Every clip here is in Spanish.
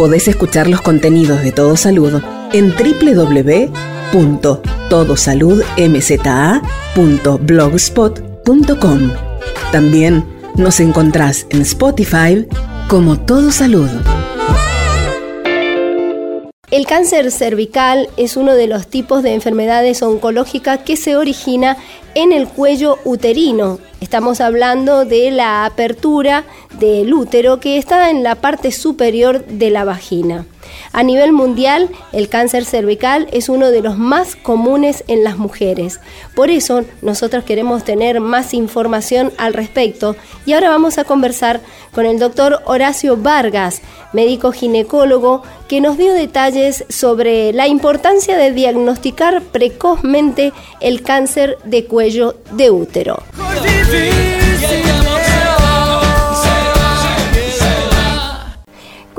Podés escuchar los contenidos de Todo Salud en www.todosaludmza.blogspot.com. También nos encontrás en Spotify como Todo Salud. El cáncer cervical es uno de los tipos de enfermedades oncológicas que se origina en el cuello uterino. Estamos hablando de la apertura del útero que está en la parte superior de la vagina. A nivel mundial, el cáncer cervical es uno de los más comunes en las mujeres. Por eso, nosotros queremos tener más información al respecto y ahora vamos a conversar con el doctor Horacio Vargas, médico ginecólogo, que nos dio detalles sobre la importancia de diagnosticar precozmente el cáncer de cuello de útero.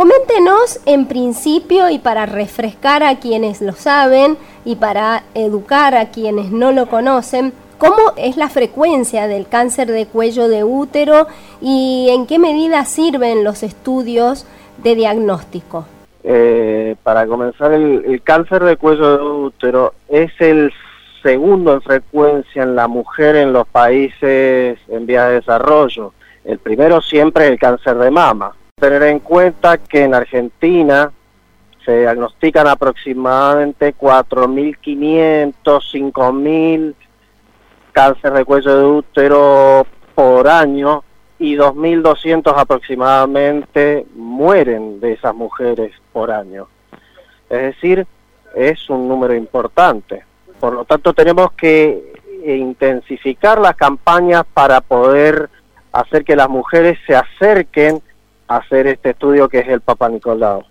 Coméntenos en principio y para refrescar a quienes lo saben y para educar a quienes no lo conocen, cómo es la frecuencia del cáncer de cuello de útero y en qué medida sirven los estudios de diagnóstico. Eh, para comenzar, el, cáncer de cuello de útero es el segundo en frecuencia en la mujer en los países en vía de desarrollo. El primero siempre es el cáncer de mama tener en cuenta que en Argentina se diagnostican aproximadamente 4.500, 5.000 cáncer de cuello de útero por año y 2.200 aproximadamente mueren de esas mujeres por año. Es decir, es un número importante. Por lo tanto, tenemos que intensificar las campañas para poder hacer que las mujeres se acerquen hacer este estudio que es el Papa Nicolau.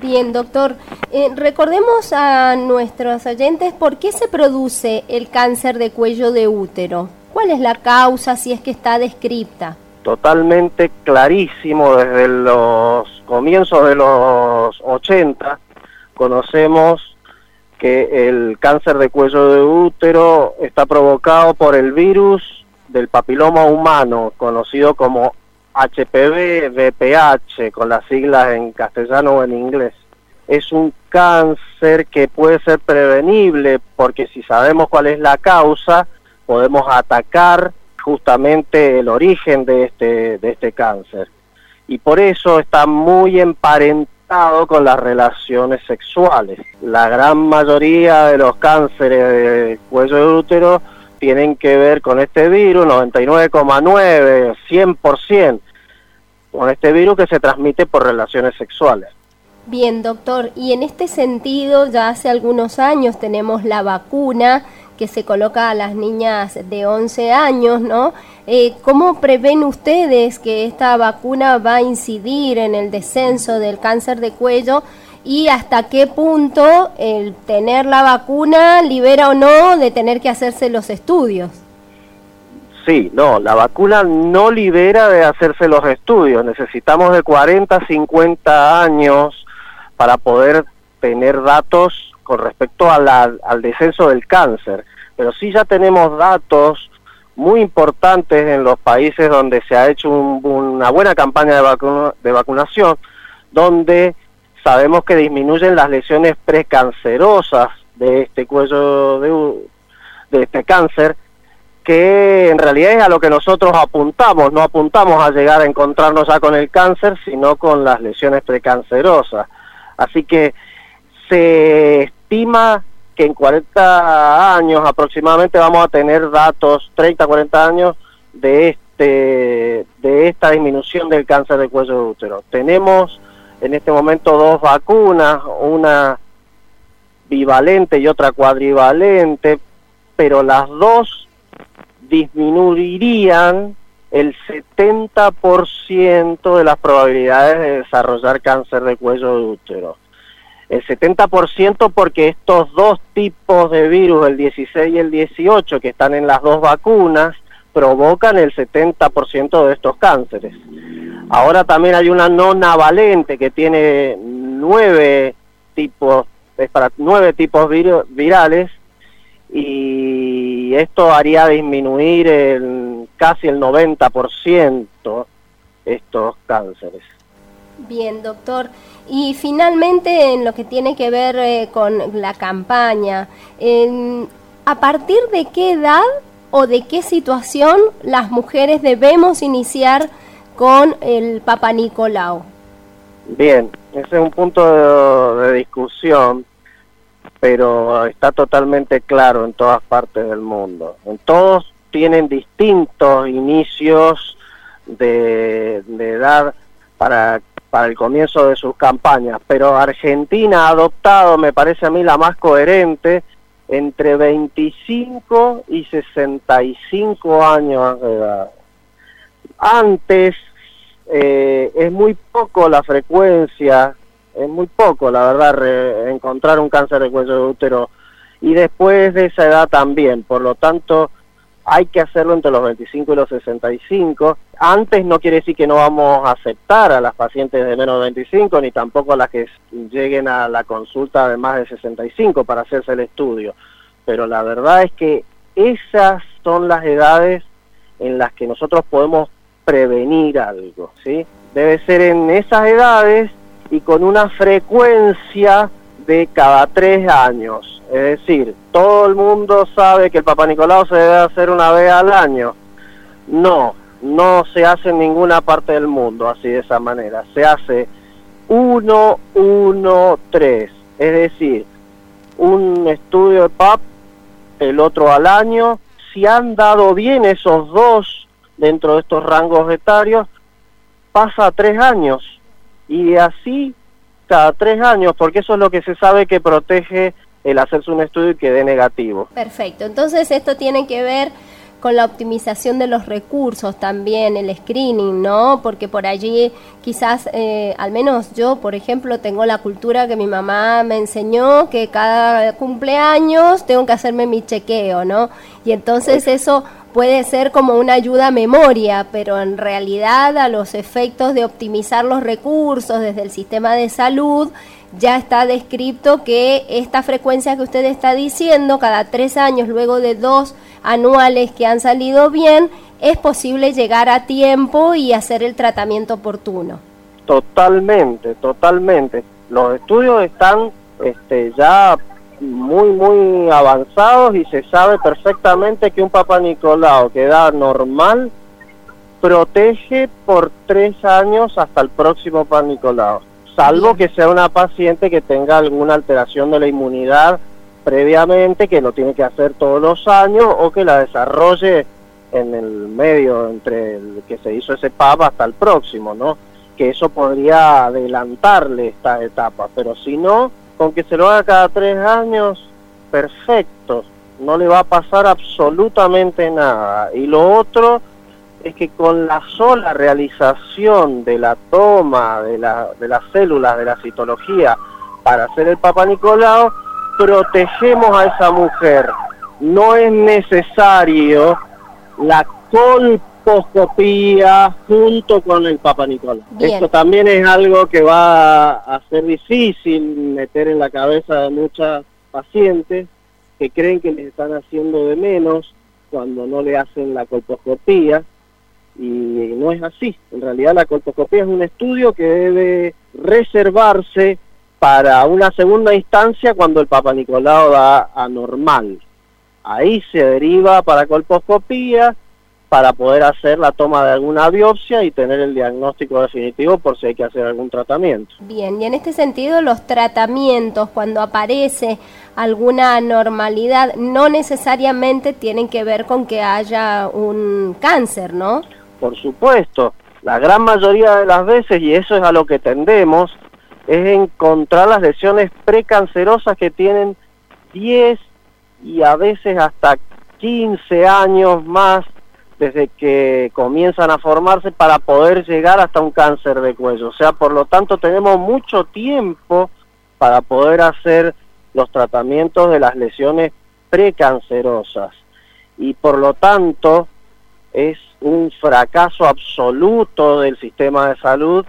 Bien, doctor. Eh, recordemos a nuestros oyentes por qué se produce el cáncer de cuello de útero. ¿Cuál es la causa si es que está descripta? Totalmente clarísimo desde los comienzos de los 80 conocemos que el cáncer de cuello de útero está provocado por el virus del papiloma humano, conocido como HPV, VPH, con las siglas en castellano o en inglés. Es un cáncer que puede ser prevenible porque si sabemos cuál es la causa, podemos atacar justamente el origen de este, de este cáncer. Y por eso está muy emparentado con las relaciones sexuales. La gran mayoría de los cánceres de cuello de útero tienen que ver con este virus, 99,9, 100%, con este virus que se transmite por relaciones sexuales. Bien, doctor, y en este sentido ya hace algunos años tenemos la vacuna que se coloca a las niñas de 11 años, ¿no? Eh, ¿Cómo prevén ustedes que esta vacuna va a incidir en el descenso del cáncer de cuello y hasta qué punto el tener la vacuna libera o no de tener que hacerse los estudios. Sí, no, la vacuna no libera de hacerse los estudios. Necesitamos de 40, 50 años para poder tener datos con respecto al descenso del cáncer. Pero sí ya tenemos datos muy importantes en los países donde se ha hecho una buena campaña de, de vacunación, donde sabemos que disminuyen las lesiones precancerosas de este cuello de, de este cáncer, que en realidad es a lo que nosotros apuntamos, no apuntamos a llegar a encontrarnos ya con el cáncer, sino con las lesiones precancerosas. Así que se estima que en 40 años aproximadamente vamos a tener datos, 30, 40 años, de este de esta disminución del cáncer de cuello de útero. Tenemos en este momento dos vacunas, una bivalente y otra cuadrivalente, pero las dos disminuirían el 70% de las probabilidades de desarrollar cáncer de cuello de útero. El 70% porque estos dos tipos de virus, el 16 y el 18, que están en las dos vacunas, provocan el 70% de estos cánceres. Ahora también hay una no navalente que tiene nueve tipos, es para nueve tipos virales y esto haría disminuir el, casi el 90% estos cánceres. Bien, doctor. Y finalmente, en lo que tiene que ver eh, con la campaña, ¿a partir de qué edad o de qué situación las mujeres debemos iniciar con el Papa Nicolau? Bien, ese es un punto de, discusión, pero está totalmente claro en todas partes del mundo. En todos tienen distintos inicios de, de edad para para el comienzo de sus campañas, pero Argentina ha adoptado, me parece a mí, la más coherente, entre 25 y 65 años de edad. Antes eh, es muy poco la frecuencia, es muy poco, la verdad, encontrar un cáncer de cuello de útero y después de esa edad también, por lo tanto hay que hacerlo entre los 25 y los 65. Antes no quiere decir que no vamos a aceptar a las pacientes de menos de 25, ni tampoco a las que lleguen a la consulta de más de 65 para hacerse el estudio. Pero la verdad es que esas son las edades en las que nosotros podemos prevenir algo, ¿sí? Debe ser en esas edades y con una frecuencia de cada tres años. Es decir, todo el mundo sabe que el Papa Nicolau se debe hacer una vez al año. No, no se hace en ninguna parte del mundo así de esa manera. Se hace uno, uno, tres. Es decir, un estudio de PAP, el otro al año. Si han dado bien esos dos dentro de estos rangos etarios, pasa tres años. Y así cada tres años, porque eso es lo que se sabe que protege el hacerse un estudio y que dé negativo. Perfecto, entonces esto tiene que ver con la optimización de los recursos también, el screening, ¿no? Porque por allí quizás, eh, al menos yo, por ejemplo, tengo la cultura que mi mamá me enseñó que cada cumpleaños tengo que hacerme mi chequeo, ¿no? Y entonces eso puede ser como una ayuda a memoria, pero en realidad a los efectos de optimizar los recursos desde el sistema de salud, ya está descrito que esta frecuencia que usted está diciendo, cada tres años, luego de dos anuales que han salido bien, es posible llegar a tiempo y hacer el tratamiento oportuno. Totalmente, totalmente. Los estudios están este, ya muy, muy avanzados y se sabe perfectamente que un Papa Nicolau que da normal protege por tres años hasta el próximo Papa Nicolau, salvo que sea una paciente que tenga alguna alteración de la inmunidad previamente, que lo tiene que hacer todos los años o que la desarrolle en el medio entre el que se hizo ese Papa hasta el próximo, ¿no? Que eso podría adelantarle esta etapa, pero si no, con que se lo haga cada tres años, perfecto, no le va a pasar absolutamente nada. Y lo otro es que con la sola realización de la toma de, la, de las células de la citología para hacer el Papa Nicolau, protegemos a esa mujer. No es necesario la colposcopía junto con el Papa Nicolás. Esto también es algo que va a ser difícil meter en la cabeza de muchas pacientes que creen que les están haciendo de menos cuando no le hacen la colposcopía y no es así. En realidad la colposcopía es un estudio que debe reservarse para una segunda instancia cuando el Papa Nicolau da anormal. Ahí se deriva para colposcopía para poder hacer la toma de alguna biopsia y tener el diagnóstico definitivo por si hay que hacer algún tratamiento. Bien, y en este sentido los tratamientos, cuando aparece alguna anormalidad, no necesariamente tienen que ver con que haya un cáncer, ¿no? Por supuesto, la gran mayoría de las veces, y eso es a lo que tendemos, es encontrar las lesiones precancerosas que tienen 10 y a veces hasta 15 años más desde que comienzan a formarse para poder llegar hasta un cáncer de cuello. O sea, por lo tanto tenemos mucho tiempo para poder hacer los tratamientos de las lesiones precancerosas. Y por lo tanto es un fracaso absoluto del sistema de salud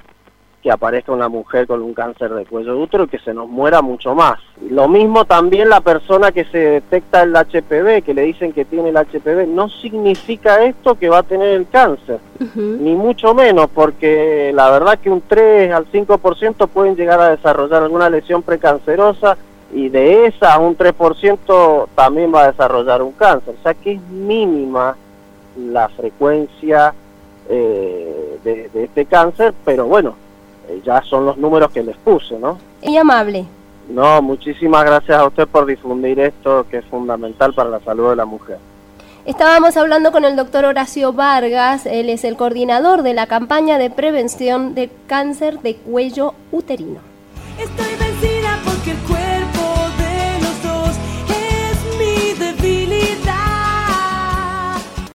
que aparezca una mujer con un cáncer de cuello de útero y que se nos muera mucho más. Lo mismo también la persona que se detecta el HPV, que le dicen que tiene el HPV, no significa esto que va a tener el cáncer, ni mucho menos, porque la verdad que un 3 al 5% pueden llegar a desarrollar alguna lesión precancerosa y de esa un 3% también va a desarrollar un cáncer, o sea que es mínima la frecuencia eh, de, de este cáncer, pero bueno, eh, ya son los números que les puse, ¿no? Muy amable. No, muchísimas gracias a usted por difundir esto que es fundamental para la salud de la mujer. Estábamos hablando con el doctor Horacio Vargas, él es el coordinador de la campaña de prevención de cáncer de cuello uterino.